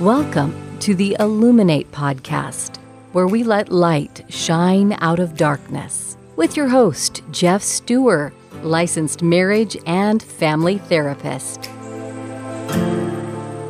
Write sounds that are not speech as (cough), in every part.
Welcome to the Illuminate podcast, where we let light shine out of darkness. With your host, Geoff Steurer, licensed marriage and family therapist.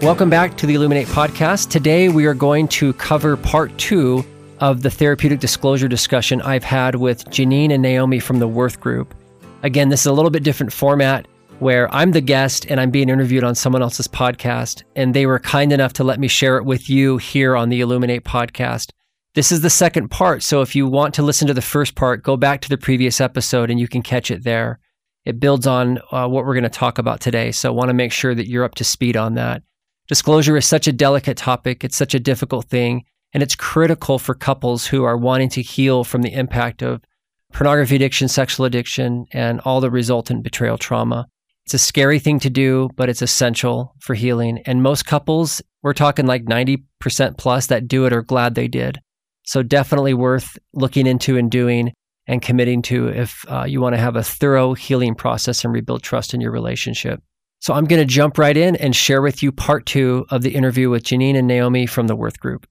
Welcome back to the Illuminate podcast. Today we are going to cover part two of the therapeutic disclosure discussion I've had with Janine and Naomi from the Worth Group. Again, this is a little bit different format where I'm the guest and I'm being interviewed on someone else's podcast. And they were kind enough to let me share it with you here on the Illuminate podcast. This is the second part. So if you want to listen to the first part, go back to the previous episode and you can catch it there. It builds on uh, what we're going to talk about today. So I want to make sure that you're up to speed on that. Disclosure is such a delicate topic. It's such a difficult thing. And it's critical for couples who are wanting to heal from the impact of pornography addiction, sexual addiction, and all the resultant betrayal trauma. It's a scary thing to do, but it's essential for healing. And most couples, we're talking like 90% plus that do it are glad they did. So definitely worth looking into and doing and committing to if uh, you want to have a thorough healing process and rebuild trust in your relationship. So I'm going to jump right in and share with you part two of the interview with Janine and Naomi from the Worth Group.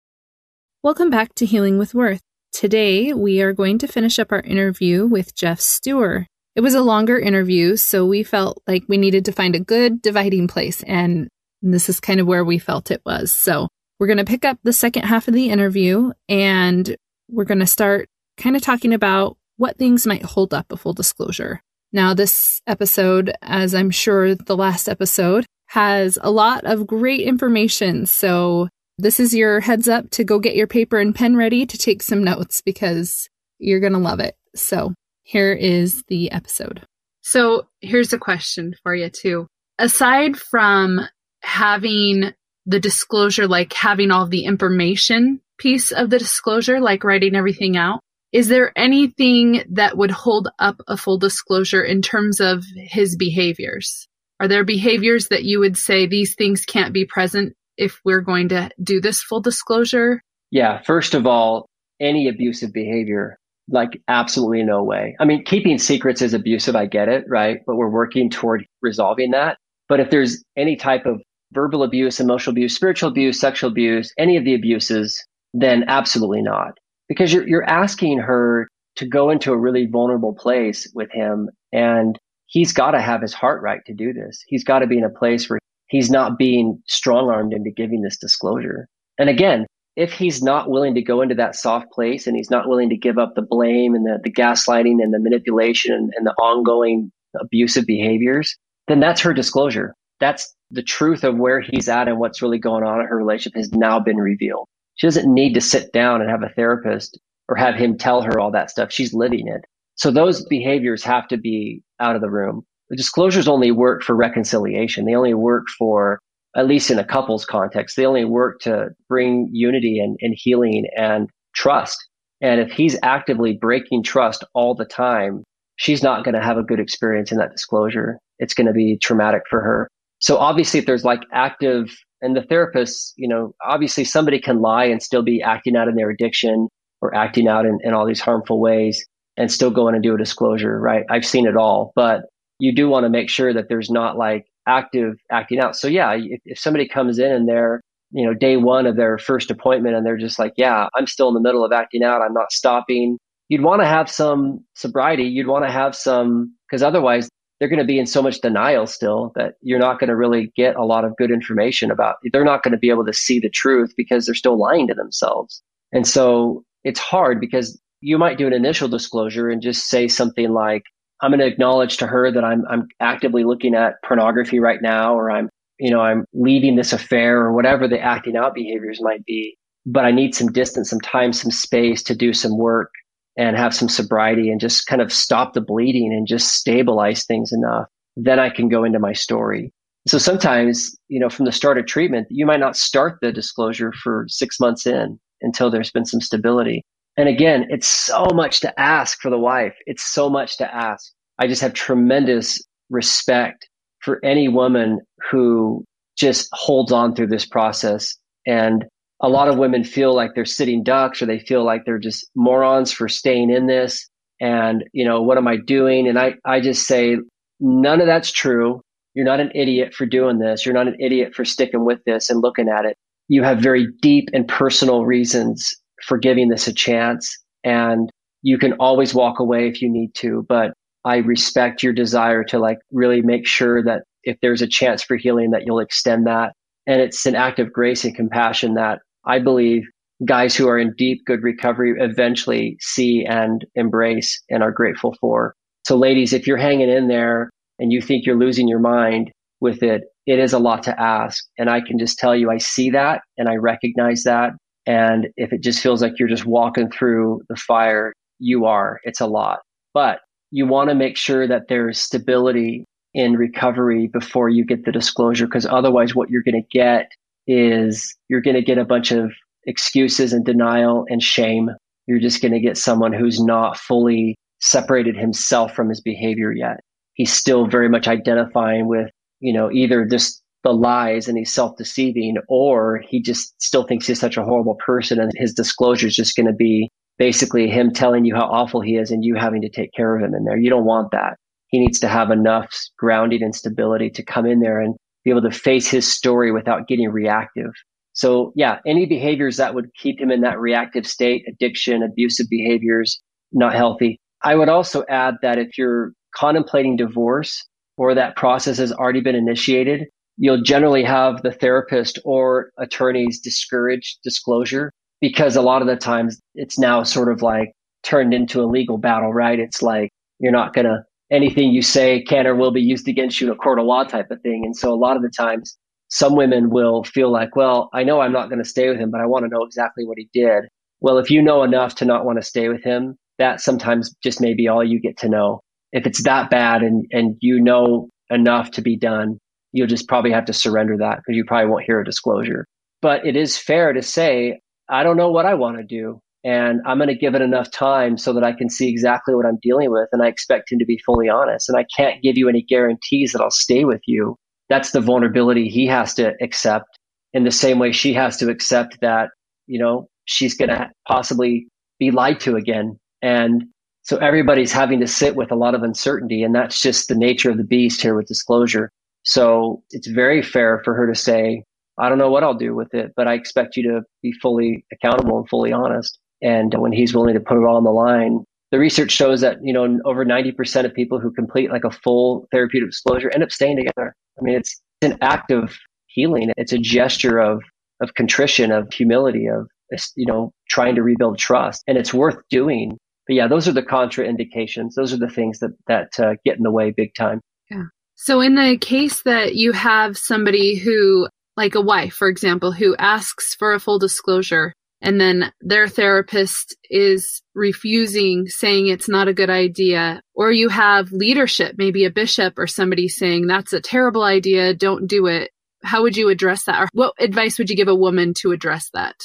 Welcome back to Healing with Worth. Today, we are going to finish up our interview with Geoff Steurer. It was a longer interview, so we felt like we needed to find a good dividing place, and this is kind of where we felt it was. So we're going to pick up the second half of the interview, and we're going to start kind of talking about what things might hold up a full disclosure. Now, this episode, as I'm sure the last episode, has a lot of great information. So, this is your heads up to go get your paper and pen ready to take some notes because you're going to love it. So, here is the episode. So here's a question for you too. Aside from having the disclosure, like having all the information piece of the disclosure, like writing everything out, is there anything that would hold up a full disclosure in terms of his behaviors? Are there behaviors that you would say these things can't be present if we're going to do this full disclosure? Yeah, first of all, any abusive behavior like absolutely no way. I mean, keeping secrets is abusive. I get it, right? But we're working toward resolving that. But if there's any type of verbal abuse, emotional abuse, spiritual abuse, sexual abuse, any of the abuses, then absolutely not. Because you're, you're asking her to go into a really vulnerable place with him. And he's got to have his heart right to do this. He's got to be in a place where he's not being strong armed into giving this disclosure. And again, if he's not willing to go into that soft place and he's not willing to give up the blame and the, the gaslighting and the manipulation and, and the ongoing abusive behaviors, then that's her disclosure. That's the truth of where he's at and what's really going on in her relationship has now been revealed. She doesn't need to sit down and have a therapist or have him tell her all that stuff. She's living it. So those behaviors have to be out of the room. The disclosures only work for reconciliation. They only work for at least in a couple's context, they only work to bring unity and, and healing and trust. And if he's actively breaking trust all the time, she's not going to have a good experience in that disclosure. It's going to be traumatic for her. So obviously, if there's like active, and the therapist, you know, obviously somebody can lie and still be acting out in their addiction or acting out in, in all these harmful ways and still go in and do a disclosure, right? I've seen it all, but you do want to make sure that there's not like active acting out. So yeah, if, if somebody comes in and they're, you know, day one of their first appointment and they're just like, yeah, I'm still in the middle of acting out. I'm not stopping. You'd want to have some sobriety. You'd want to have some, because otherwise they're going to be in so much denial still that you're not going to really get a lot of good information about. They're not going to be able to see the truth because they're still lying to themselves. And so it's hard because you might do an initial disclosure and just say something like, I'm going to acknowledge to her that I'm I'm actively looking at pornography right now, or I'm you know I'm leaving this affair, or whatever the acting out behaviors might be. But I need some distance, some time, some space to do some work and have some sobriety and just kind of stop the bleeding and just stabilize things enough. Then I can go into my story. So sometimes, you know, from the start of treatment, you might not start the disclosure for six months in until there's been some stability. And again, it's so much to ask for the wife. It's so much to ask. I just have tremendous respect for any woman who just holds on through this process. And a lot of women feel like they're sitting ducks or they feel like they're just morons for staying in this. And, you know, what am I doing? And I, I just say, none of that's true. You're not an idiot for doing this. You're not an idiot for sticking with this and looking at it. you have very deep and personal reasons for giving this a chance. And you can always walk away if you need to, but I respect your desire to like really make sure that if there's a chance for healing, that you'll extend that. And it's an act of grace and compassion that I believe guys who are in deep, good recovery eventually see and embrace and are grateful for. So ladies, if you're hanging in there and you think you're losing your mind with it, it is a lot to ask. And I can just tell you, I see that and I recognize that. And if it just feels like you're just walking through the fire, you are. It's a lot. But you want to make sure that there's stability in recovery before you get the disclosure, because otherwise, what you're going to get is you're going to get a bunch of excuses and denial and shame. You're just going to get someone who's not fully separated himself from his behavior yet. He's still very much identifying with, you know, either just the lies and he's self-deceiving or he just still thinks he's such a horrible person and his disclosure is just going to be basically him telling you how awful he is and you having to take care of him in there. You don't want that. He needs to have enough grounding and stability to come in there and be able to face his story without getting reactive. So yeah, any behaviors that would keep him in that reactive state, addiction, abusive behaviors, not healthy. I would also add that if you're contemplating divorce or that process has already been initiated, you'll generally have the therapist or attorneys discourage disclosure because a lot of the times it's now sort of like turned into a legal battle, right? It's like you're not going to, anything you say can or will be used against you in a court of law type of thing. And so a lot of the times some women will feel like, well, I know I'm not going to stay with him, but I want to know exactly what he did. Well, if you know enough to not want to stay with him, that sometimes just may be all you get to know. If it's that bad and, and you know enough to be done, you'll just probably have to surrender that because you probably won't hear a disclosure. But it is fair to say, I don't know what I want to do. And I'm going to give it enough time so that I can see exactly what I'm dealing with. And I expect him to be fully honest. And I can't give you any guarantees that I'll stay with you. That's the vulnerability he has to accept in the same way she has to accept that, you know, she's going to possibly be lied to again. And so everybody's having to sit with a lot of uncertainty. And that's just the nature of the beast here with disclosure. So it's very fair for her to say, I don't know what I'll do with it, but I expect you to be fully accountable and fully honest. And when he's willing to put it all on the line, the research shows that, you know, over 90% of people who complete like a full therapeutic disclosure end up staying together. I mean, it's an act of healing. It's a gesture of, of contrition, of humility, of, you know, trying to rebuild trust. And it's worth doing. But yeah, those are the contraindications. Those are the things that, that uh, get in the way big time. Yeah. So in the case that you have somebody who like a wife, for example, who asks for a full disclosure and then their therapist is refusing, saying it's not a good idea, or you have leadership, maybe a bishop or somebody saying that's a terrible idea, don't do it. How would you address that? Or what advice would you give a woman to address that?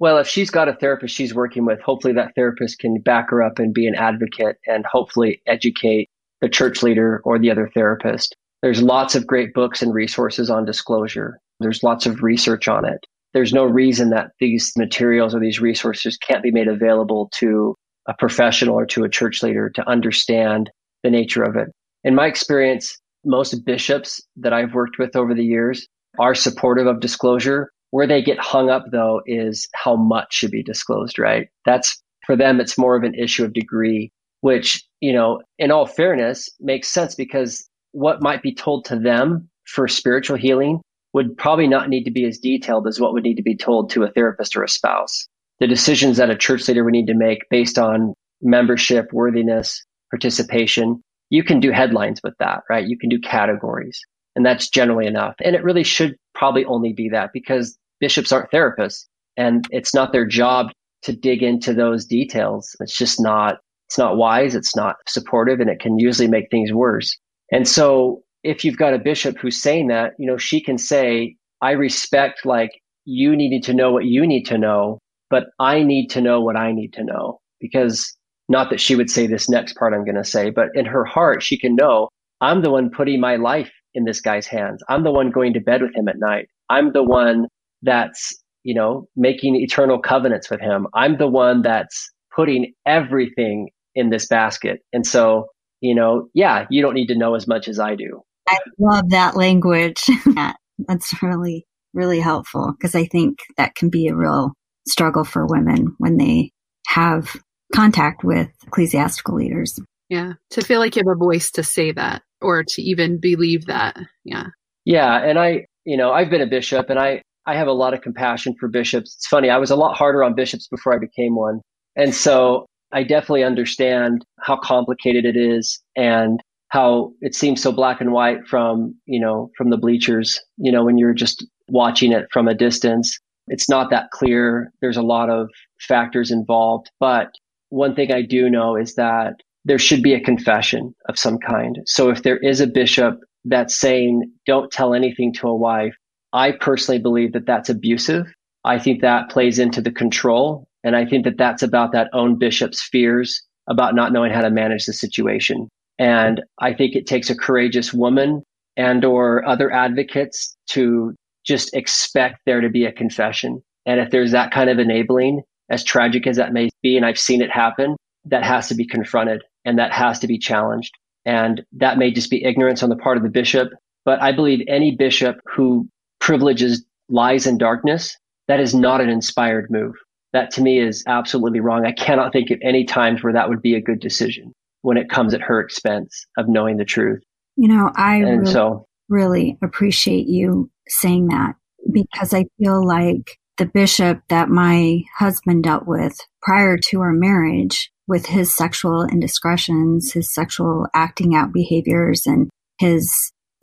Well, if she's got a therapist she's working with, hopefully that therapist can back her up and be an advocate and hopefully educate the church leader or the other therapist. There's lots of great books and resources on disclosure. There's lots of research on it. There's no reason that these materials or these resources can't be made available to a professional or to a church leader to understand the nature of it. In my experience, most bishops that I've worked with over the years are supportive of disclosure. Where they get hung up though is how much should be disclosed, right? That's for them, it's more of an issue of degree, which, you know, in all fairness makes sense because what might be told to them for spiritual healing would probably not need to be as detailed as what would need to be told to a therapist or a spouse. The decisions that a church leader would need to make based on membership, worthiness, participation, you can do headlines with that, right? You can do categories, and that's generally enough. And it really should probably only be that because bishops aren't therapists and it's not their job to dig into those details. It's just not, it's not wise. It's not supportive and it can usually make things worse. And so if you've got a bishop who's saying that, you know, she can say, I respect like you needed to know what you need to know, but I need to know what I need to know. Because not that she would say this next part I'm going to say, but in her heart, she can know I'm the one putting my life in this guy's hands. I'm the one going to bed with him at night. I'm the one that's, you know, making eternal covenants with him. I'm the one that's putting everything in this basket. And so, you know, yeah, you don't need to know as much as I do. I love that language. (laughs) That's really, really helpful because I think that can be a real struggle for women when they have contact with ecclesiastical leaders. Yeah. To feel like you have a voice to say that or to even believe that. Yeah. Yeah. And I, you know, I've been a bishop and I, I have a lot of compassion for bishops. It's funny. I was a lot harder on bishops before I became one. And so I definitely understand how complicated it is and how it seems so black and white from, you know, from the bleachers, you know, when you're just watching it from a distance. It's not that clear. There's a lot of factors involved. But one thing I do know is that there should be a confession of some kind. So if there is a bishop that's saying, don't tell anything to a wife, I personally believe that that's abusive. I think that plays into the control. And I think that that's about that own bishop's fears about not knowing how to manage the situation. And I think it takes a courageous woman and or other advocates to just expect there to be a confession. And if there's that kind of enabling, as tragic as that may be, and I've seen it happen, that has to be confronted and that has to be challenged. And that may just be ignorance on the part of the bishop. But I believe any bishop who privileges lies and darkness, that is not an inspired move. That to me is absolutely wrong. I cannot think of any times where that would be a good decision when it comes at her expense of knowing the truth. You know, I and really, so, really appreciate you saying that because I feel like the bishop that my husband dealt with prior to our marriage with his sexual indiscretions, his sexual acting out behaviors, and his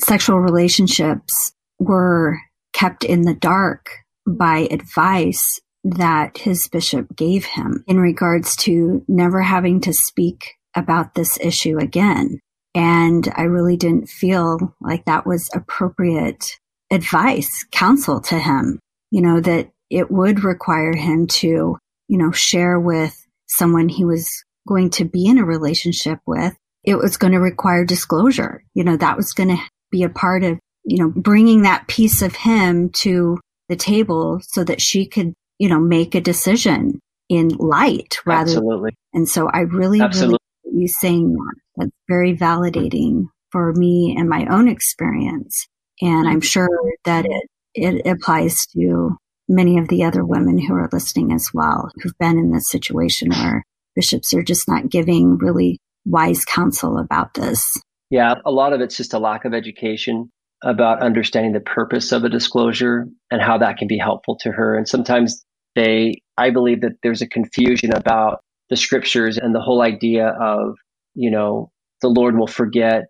sexual relationships were kept in the dark by advice that his bishop gave him in regards to never having to speak about this issue again. And I really didn't feel like that was appropriate advice, counsel to him, you know, that it would require him to, you know, share with someone he was going to be in a relationship with. It was going to require disclosure. You know, that was going to be a part of, you know, bringing that piece of him to the table so that she could, you know, make a decision in light rather. Absolutely. And so I really, Absolutely. You saying that. That's very validating for me and my own experience. And I'm sure that it, it applies to many of the other women who are listening as well, who've been in this situation where bishops are just not giving really wise counsel about this. Yeah, a lot of it's just a lack of education about understanding the purpose of a disclosure and how that can be helpful to her. And sometimes they, I believe that there's a confusion about the scriptures and the whole idea of, you know, the Lord will forget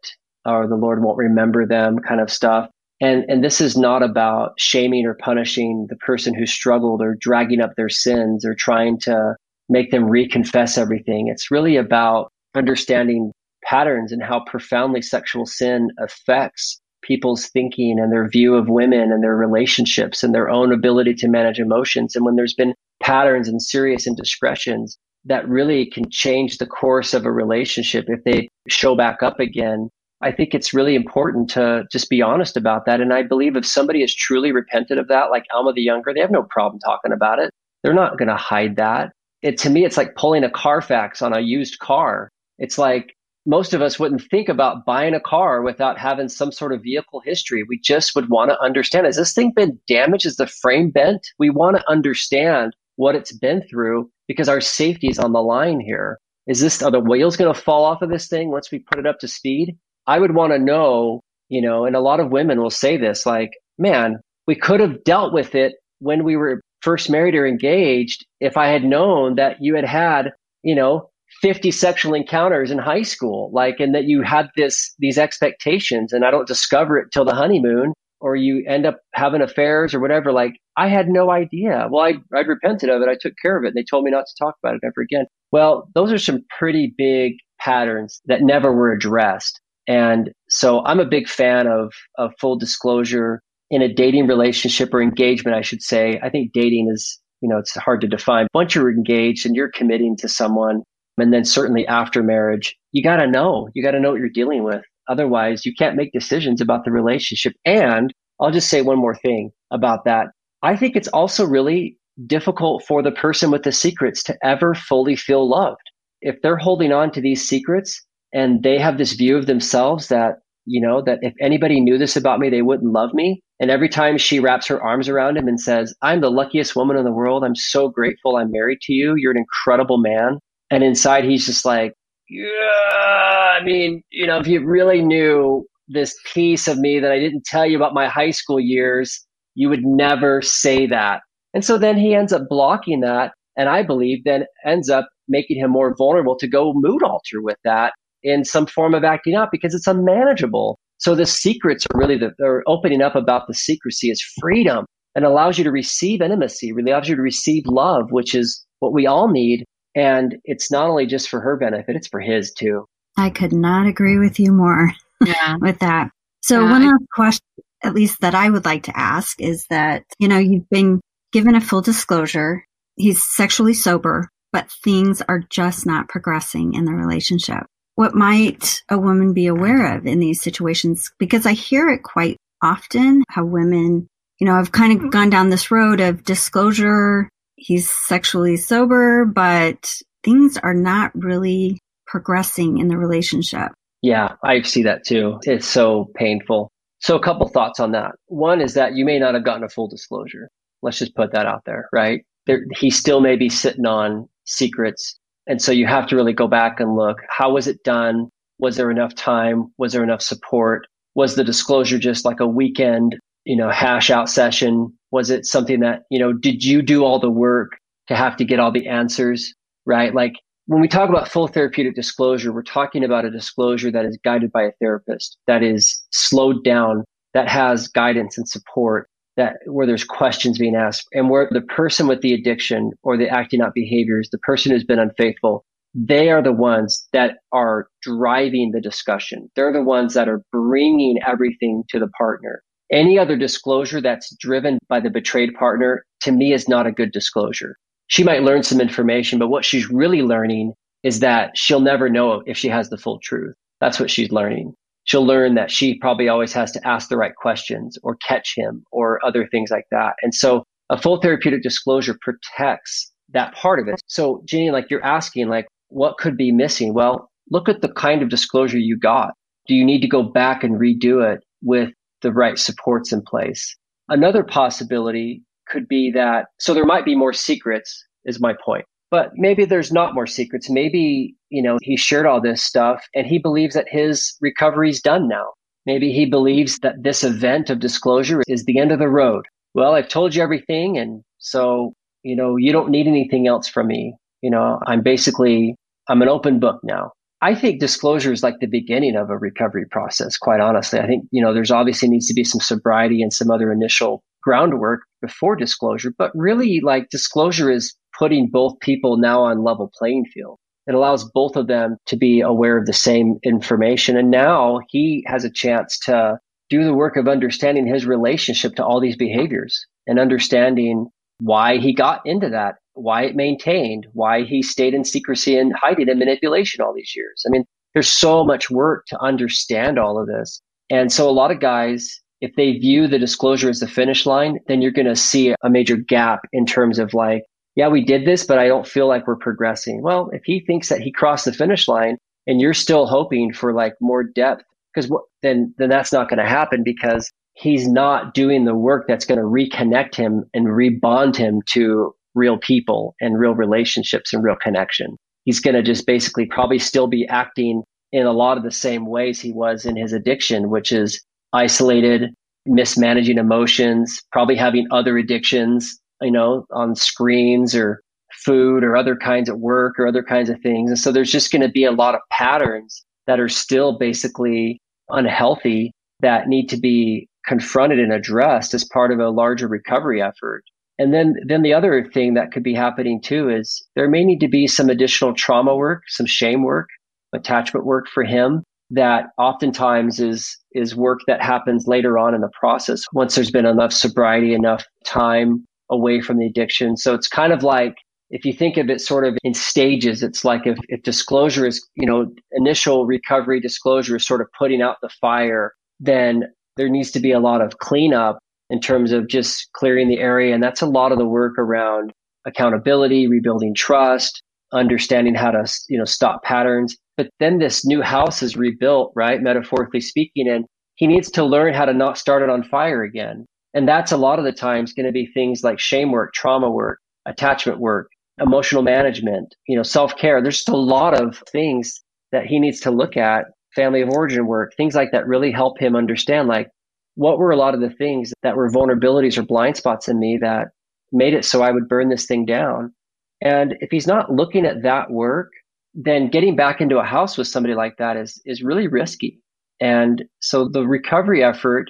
or the Lord won't remember them kind of stuff. And, and this is not about shaming or punishing the person who struggled or dragging up their sins or trying to make them reconfess everything. It's really about understanding patterns and how profoundly sexual sin affects people's thinking and their view of women and their relationships and their own ability to manage emotions. And when there's been patterns and serious indiscretions that really can change the course of a relationship if they show back up again, I think it's really important to just be honest about that. And I believe if somebody has truly repented of that, like Alma the Younger, they have no problem talking about it. They're not going to hide that. It, to me, it's like pulling a Carfax on a used car. It's like most of us wouldn't think about buying a car without having some sort of vehicle history. We just would want to understand has this thing been damaged? Is the frame bent? We want to understand what it's been through because our safety is on the line here. Is this, are the wheels going to fall off of this thing once we put it up to speed? I would want to know, you know, and a lot of women will say this like, man, we could have dealt with it when we were first married or engaged if I had known that you had had, you know, 50 sexual encounters in high school, like, and that you had this, these expectations and I don't discover it till the honeymoon or you end up having affairs or whatever. Like, I had no idea. Well, I, I'd repented of it. I took care of it. And they told me not to talk about it ever again. Well, those are some pretty big patterns that never were addressed. And so I'm a big fan of, of full disclosure in a dating relationship or engagement, I should say. I think dating is, you know, it's hard to define. Once you're engaged and you're committing to someone, and then certainly after marriage, you got to know, you got to know what you're dealing with. Otherwise, you can't make decisions about the relationship. And I'll just say one more thing about that. I think it's also really difficult for the person with the secrets to ever fully feel loved. If they're holding on to these secrets, and they have this view of themselves that you know, that if anybody knew this about me, they wouldn't love me. And every time she wraps her arms around him and says, I'm the luckiest woman in the world. I'm so grateful I'm married to you. You're an incredible man. And inside, he's just like, yeah, I mean, you know, if you really knew this piece of me that I didn't tell you about my high school years, you would never say that. And so then he ends up blocking that. And I believe then ends up making him more vulnerable to go mood alter with that in some form of acting out because it's unmanageable. So the secrets are really the, they're opening up about the secrecy is freedom and allows you to receive intimacy, really allows you to receive love, which is what we all need. And it's not only just for her benefit, it's for his too. I could not agree with you more (laughs) yeah. with that. So yeah, one I- last question, at least that I would like to ask is that, you know, you've been given a full disclosure. He's sexually sober, but things are just not progressing in the relationship. What might a woman be aware of in these situations? Because I hear it quite often how women, you know, have kind of mm-hmm. gone down this road of disclosure. He's sexually sober, but things are not really progressing in the relationship. Yeah, I see that too. It's so painful. So, a couple thoughts on that. One is that you may not have gotten a full disclosure. Let's just put that out there, right? There, he still may be sitting on secrets. And so you have to really go back and look how was it done? Was there enough time? Was there enough support? Was the disclosure just like a weekend, you know, hash out session? Was it something that, you know, did you do all the work to have to get all the answers? Right? Like when we talk about full therapeutic disclosure, we're talking about a disclosure that is guided by a therapist, that is slowed down, that has guidance and support, that where there's questions being asked, and where the person with the addiction or the acting out behaviors, the person who's been unfaithful, they are the ones that are driving the discussion. They're the ones that are bringing everything to the partner. Any other disclosure that's driven by the betrayed partner, to me, is not a good disclosure she might learn some information, but what she's really learning is that she'll never know if she has the full truth. That's what she's learning. She'll learn that she probably always has to ask the right questions or catch him or other things like that. And so a full therapeutic disclosure protects that part of it. So Jenny, like you're asking, like, what could be missing? Well, look at the kind of disclosure you got. Do you need to go back and redo it with the right supports in place? Another possibility could be that, so there might be more secrets, is my point. But maybe there's not more secrets. Maybe, you know, he shared all this stuff and he believes that his recovery's done now. Maybe he believes that this event of disclosure is the end of the road. Well, I've told you everything. And so, you know, you don't need anything else from me. You know, I'm basically, I'm an open book now. I think disclosure is like the beginning of a recovery process, quite honestly. I think, you know, there's obviously needs to be some sobriety and some other initial groundwork before disclosure, but really like disclosure is putting both people now on level playing field. It allows both of them to be aware of the same information. And now he has a chance to do the work of understanding his relationship to all these behaviors and understanding why he got into that, why it maintained, why he stayed in secrecy and hiding and manipulation all these years. I mean, there's so much work to understand all of this. And so a lot of guys if they view the disclosure as the finish line, then you're going to see a major gap in terms of like, yeah, we did this, but I don't feel like we're progressing. Well, if he thinks that he crossed the finish line and you're still hoping for like more depth, because then, then that's not going to happen because he's not doing the work that's going to reconnect him and rebond him to real people and real relationships and real connection. He's going to just basically probably still be acting in a lot of the same ways he was in his addiction, which is isolated, mismanaging emotions, probably having other addictions, you know, on screens or food or other kinds of work or other kinds of things. And so there's just going to be a lot of patterns that are still basically unhealthy that need to be confronted and addressed as part of a larger recovery effort. And then, then the other thing that could be happening too is there may need to be some additional trauma work, some shame work, attachment work for him that oftentimes is is work that happens later on in the process once there's been enough sobriety enough time away from the addiction. So it's kind of like if you think of it sort of in stages it's like if, if disclosure is you know initial recovery disclosure is sort of putting out the fire then there needs to be a lot of cleanup in terms of just clearing the area and that's a lot of the work around accountability rebuilding trust understanding how to you know stop patterns But then this new house is rebuilt, right? Metaphorically speaking. And he needs to learn how to not start it on fire again. And that's a lot of the times going to be things like shame work, trauma work, attachment work, emotional management, you know, self care. There's just a lot of things that he needs to look at, family of origin work, things like that really help him understand like what were a lot of the things that were vulnerabilities or blind spots in me that made it so I would burn this thing down. And if he's not looking at that work, then getting back into a house with somebody like that is is really risky. And so the recovery effort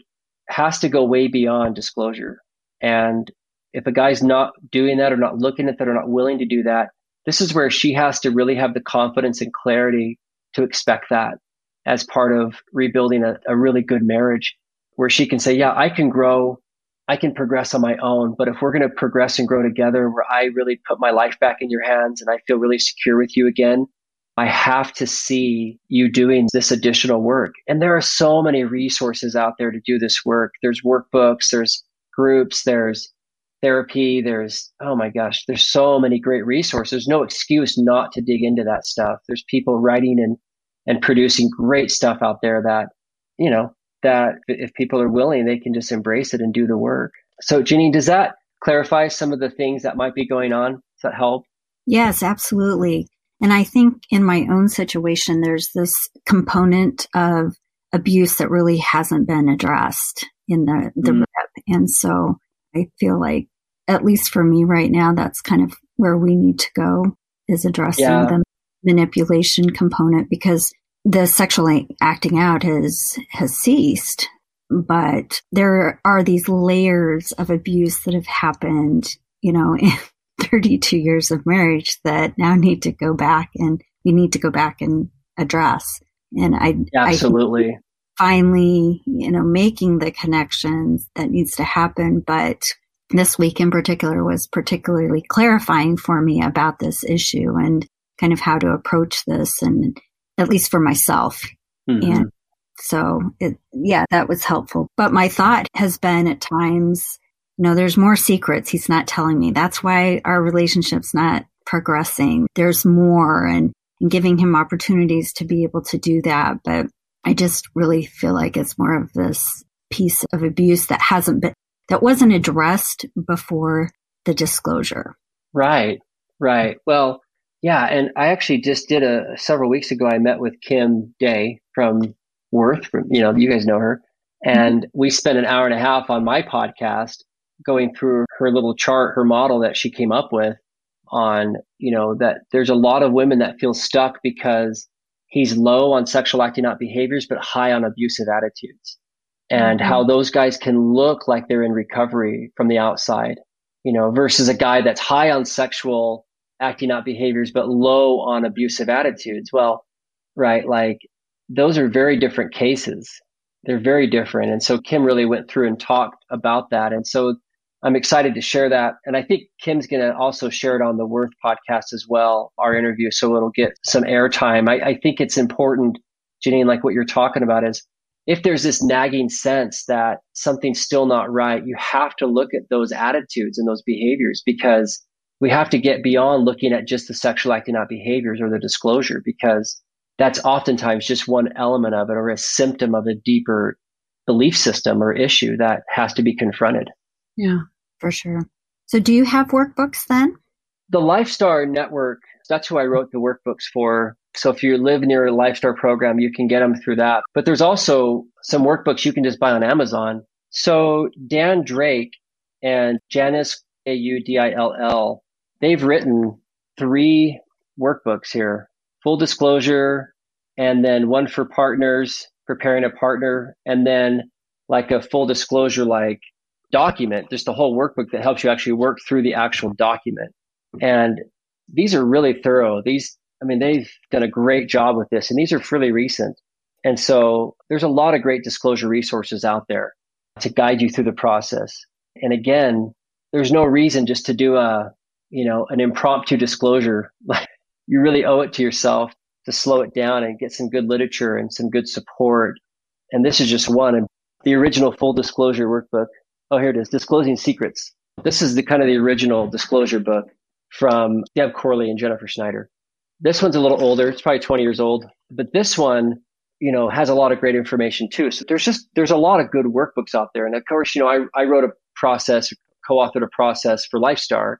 has to go way beyond disclosure. And if a guy's not doing that or not looking at that or not willing to do that, this is where she has to really have the confidence and clarity to expect that as part of rebuilding a, a really good marriage where she can say, yeah, I can grow. I can progress on my own. But if we're going to progress and grow together where I really put my life back in your hands and I feel really secure with you again, I have to see you doing this additional work. And there are so many resources out there to do this work. There's workbooks, there's groups, there's therapy, there's, oh my gosh, there's so many great resources. There's no excuse not to dig into that stuff. There's people writing and, and producing great stuff out there that, you know, that if people are willing, they can just embrace it and do the work. So, Janine, does that clarify some of the things that might be going on? Does that help? Yes, absolutely. And I think in my own situation, there's this component of abuse that really hasn't been addressed in the, the mm. rep. And so I feel like, at least for me right now, that's kind of where we need to go is addressing yeah. the manipulation component because the sexual acting out has, has ceased. But there are these layers of abuse that have happened, you know, (laughs) in 32 years of marriage that now need to go back and we need to go back and address. And I absolutely I finally, you know, making the connections that needs to happen. But this week in particular was particularly clarifying for me about this issue and kind of how to approach this and at least for myself. Mm-hmm. And so it, yeah, that was helpful. But my thought has been at times, no, there's more secrets he's not telling me. That's why our relationship's not progressing. There's more and, and giving him opportunities to be able to do that. But I just really feel like it's more of this piece of abuse that hasn't been, that wasn't addressed before the disclosure. Right, right. Well, yeah. And I actually just did a several weeks ago, I met with Kim Day from Worth, from, you know, you guys know her. And mm-hmm. we spent an hour and a half on my podcast going through her little chart, her model that she came up with on, you know, that there's a lot of women that feel stuck because he's low on sexual acting out behaviors, but high on abusive attitudes and mm-hmm. how those guys can look like they're in recovery from the outside, you know, versus a guy that's high on sexual acting out behaviors, but low on abusive attitudes. Well, right. Like those are very different cases. They're very different. And so Kim really went through and talked about that. And so I'm excited to share that. And I think Kim's going to also share it on the Worth podcast as well, our interview. So it'll get some airtime. I, I think it's important, Janine, like what you're talking about is if there's this nagging sense that something's still not right, you have to look at those attitudes and those behaviors because we have to get beyond looking at just the sexual acting out behaviors or the disclosure because that's oftentimes just one element of it or a symptom of a deeper belief system or issue that has to be confronted. Yeah for sure. So, do you have workbooks then? The LifeStar Network, that's who I wrote the workbooks for. So, if you live near a LifeStar program, you can get them through that. But there's also some workbooks you can just buy on Amazon. So, Dan Drake and Janice A U D I L L, they've written three workbooks here full disclosure, and then one for partners, preparing a partner, and then like a full disclosure, like document, just a whole workbook that helps you actually work through the actual document. And these are really thorough. These, I mean, they've done a great job with this and these are fairly recent. And so there's a lot of great disclosure resources out there to guide you through the process. And again, there's no reason just to do a, you know, an impromptu disclosure. (laughs) Like you really owe it to yourself to slow it down and get some good literature and some good support. And this is just one. And the original full disclosure workbook Oh, here it is. Disclosing Secrets. This is the kind of the original disclosure book from Deb Corley and Jennifer Schneider. This one's a little older. It's probably 20 years old, but this one, you know, has a lot of great information too. So there's just, there's a lot of good workbooks out there. And of course, you know, I, I wrote a process, co-authored a process for LifeStar,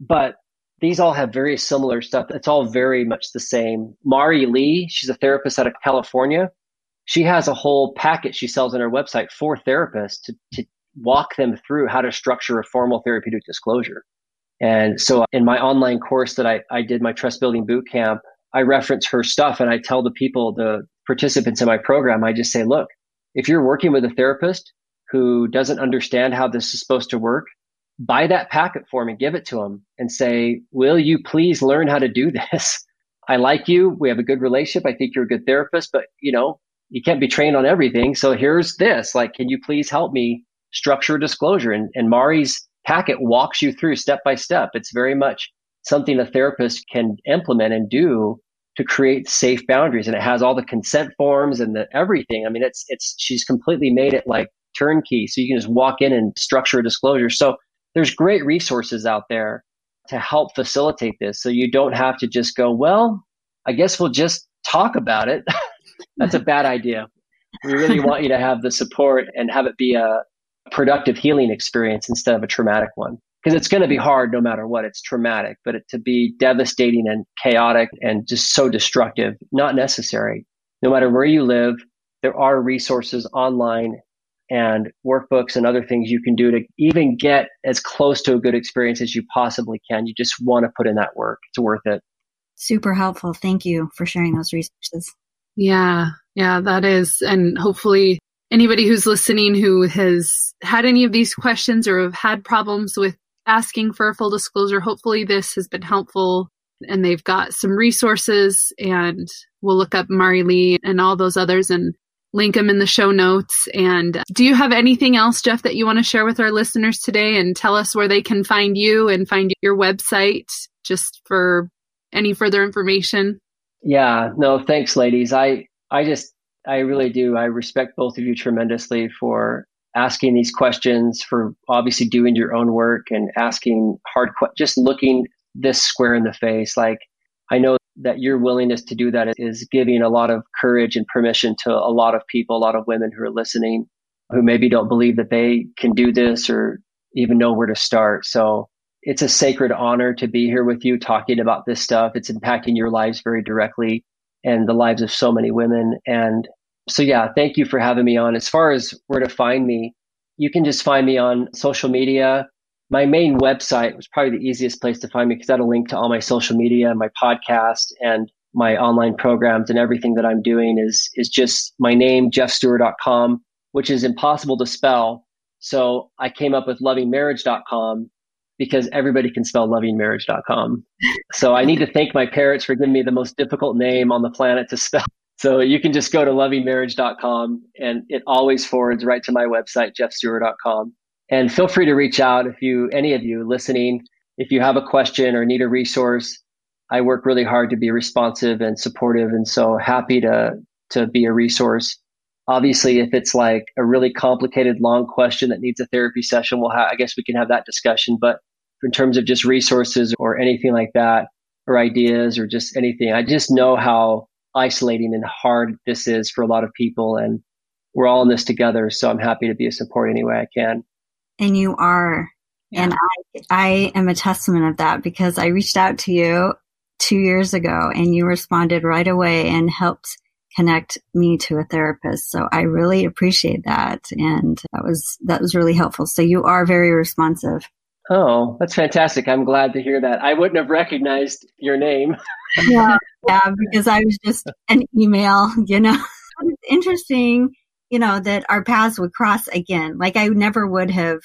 but these all have very similar stuff. It's all very much the same. Mari Lee, she's a therapist out of California. She has a whole packet she sells on her website for therapists to, to walk them through how to structure a formal therapeutic disclosure. And so in my online course that I, I did my trust building boot camp, I reference her stuff and I tell the people, the participants in my program, I just say, look, if you're working with a therapist who doesn't understand how this is supposed to work, buy that packet for me, give it to them and say, will you please learn how to do this? (laughs) I like you. We have a good relationship. I think you're a good therapist, but you know, you can't be trained on everything. So here's this, like, can you please help me structure a disclosure? And, and Mari's packet walks you through step by step. It's very much something a therapist can implement and do to create safe boundaries. And it has all the consent forms and the everything. I mean, it's, it's, she's completely made it like turnkey. So you can just walk in and structure a disclosure. So there's great resources out there to help facilitate this. So you don't have to just go, well, I guess we'll just talk about it. (laughs) That's a bad idea. We really want you to have the support and have it be a productive healing experience instead of a traumatic one. Because it's going to be hard no matter what. It's traumatic, but it, to be devastating and chaotic and just so destructive, not necessary. No matter where you live, there are resources online and workbooks and other things you can do to even get as close to a good experience as you possibly can. You just want to put in that work. It's worth it. Super helpful. Thank you for sharing those resources. Yeah, yeah, that is. And hopefully, anybody who's listening who has had any of these questions or have had problems with asking for a full disclosure, hopefully, this has been helpful and they've got some resources and we'll look up Mari Lee and all those others and link them in the show notes. And uh, do you have anything else, Geoff, that you want to share with our listeners today and tell us where they can find you and find your website just for any further information? Yeah, no, thanks, ladies. I, I just, I really do. I respect both of you tremendously for asking these questions, for obviously doing your own work and asking hard just looking this square in the face. Like, I know that your willingness to do that is giving a lot of courage and permission to a lot of people, a lot of women who are listening, who maybe don't believe that they can do this or even know where to start. So it's a sacred honor to be here with you talking about this stuff. It's impacting your lives very directly and the lives of so many women. And so, yeah, thank you for having me on. As far as where to find me, you can just find me on social media my main website was probably the easiest place to find me because that'll link to all my social media, my podcast, and my online programs and everything that I'm doing is is just my name, geoffsteurer.com, which is impossible to spell. So I came up with lovingmarriage.com because everybody can spell lovingmarriage.com. So I need to thank my parents for giving me the most difficult name on the planet to spell. (laughs) So you can just go to lovingmarriage.com and it always forwards right to my website, geoffsteurer.com. And feel free to reach out if you, any of you listening, if you have a question or need a resource. I work really hard to be responsive and supportive. And so happy to, to be a resource. Obviously, if it's like a really complicated, long question that needs a therapy session, we'll I guess we can have that discussion. But in terms of just resources or anything like that, or ideas or just anything, I just know how isolating and hard this is for a lot of people. And we're all in this together. So I'm happy to be a support any way I can. And you are. Yeah. And I, I am a testament of that because I reached out to you two years ago and you responded right away and helped connect me to a therapist. So I really appreciate that. And that was, that was really helpful. So you are very responsive. Oh, that's fantastic. I'm glad to hear that. I wouldn't have recognized your name. (laughs) yeah, yeah, because I was just an email, you know. (laughs) It's interesting you know, that our paths would cross again. Like I never would have,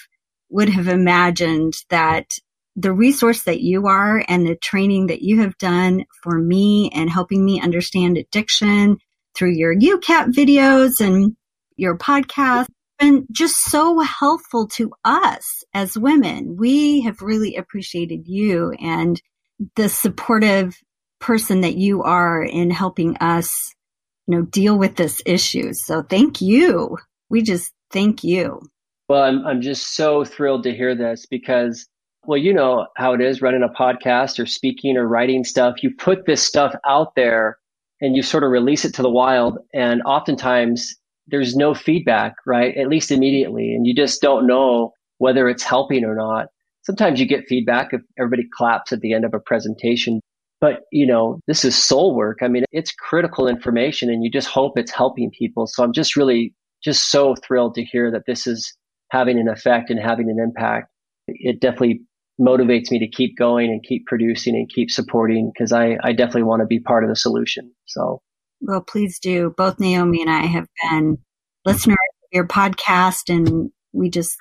would have imagined that the resource that you are and the training that you have done for me and helping me understand addiction through your UCAP videos and your podcast been just so helpful to us as women. We have really appreciated you and the supportive person that you are in helping us know, deal with this issue. So thank you. We just thank you. Well, I'm, I'm just so thrilled to hear this because Well, you know how it is running a podcast or speaking or writing stuff. You put this stuff out there and you sort of release it to the wild. And oftentimes there's no feedback, right? At least immediately. And you just don't know whether it's helping or not. Sometimes you get feedback if everybody claps at the end of a presentation. But, you know, this is soul work. I mean, it's critical information and you just hope it's helping people. So I'm just really just so thrilled to hear that this is having an effect and having an impact. It definitely motivates me to keep going and keep producing and keep supporting because I, I definitely want to be part of the solution. So, well, please do. Both Naomi and I have been listeners of your podcast, and we just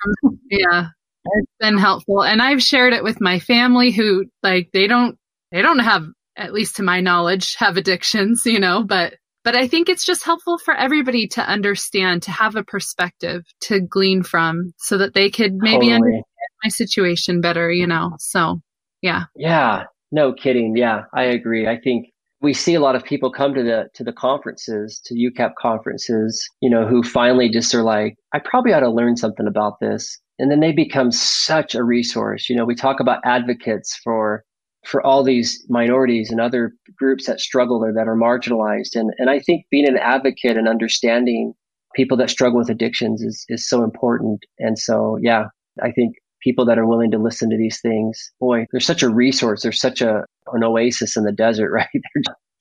yeah, it's been helpful. And I've shared it with my family who like they don't they don't have at least to my knowledge have addictions, you know, but but I think it's just helpful for everybody to understand, to have a perspective to glean from so that they could maybe totally. understand my situation better, you know. So, yeah. Yeah, no kidding. Yeah, I agree. I think we see a lot of people come to the to the conferences, to UCAP conferences, you know, who finally just are like, I probably ought to learn something about this. And then they become such a resource. You know, we talk about advocates for for all these minorities and other groups that struggle or that are marginalized. And and I think being an advocate and understanding people that struggle with addictions is is so important. And so yeah, I think people that are willing to listen to these things. Boy, there's such a resource. There's such a an oasis in the desert, (laughs) right?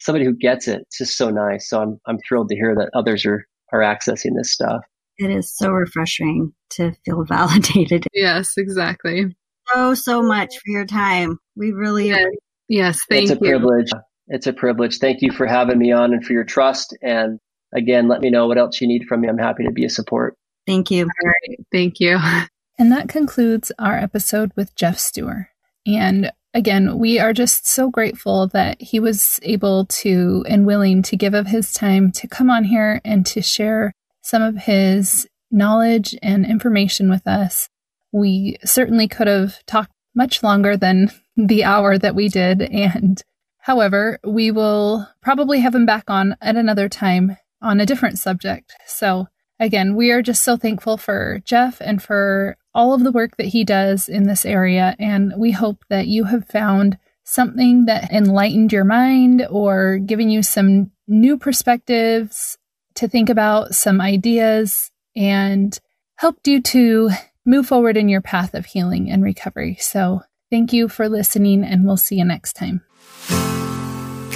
somebody who gets it. It's just so nice. So I'm I'm thrilled to hear that others are are accessing this stuff. It is so refreshing to feel (laughs) validated. Yes, exactly. So so much for your time. We really yes, yes thank it's you. It's a privilege. It's a privilege. Thank you for having me on and for your trust. And again, let me know what else you need from me. I'm happy to be a support. Thank you. All right. Thank you. (laughs) And that concludes our episode with Geoff Steurer. And again, we are just so grateful that he was able to and willing to give of his time to come on here and to share some of his knowledge and information with us. We certainly could have talked much longer than (laughs) the hour that we did. And however, we will probably have him back on at another time on a different subject. So again, we are just so thankful for Geoff and for all of the work that he does in this area. And we hope that you have found something that enlightened your mind or given you some new perspectives to think about, some ideas, and helped you to move forward in your path of healing and recovery. So thank you for listening, and we'll see you next time.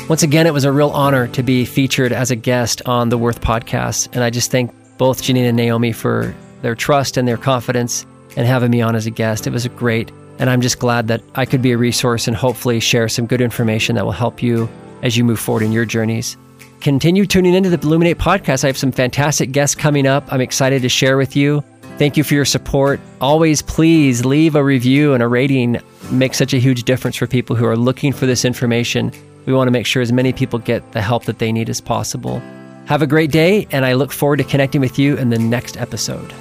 Once again, it was a real honor to be featured as a guest on the Worth podcast. And I just thank both Janine and Naomi for their trust and their confidence and having me on as a guest. It was great. And I'm just glad that I could be a resource and hopefully share some good information that will help you as you move forward in your journeys. Continue tuning into the Illuminate podcast. I have some fantastic guests coming up. I'm excited to share with you. Thank you for your support. Always please leave a review and a rating. Makes such a huge difference for people who are looking for this information. We want to make sure as many people get the help that they need as possible. Have a great day, and I look forward to connecting with you in the next episode.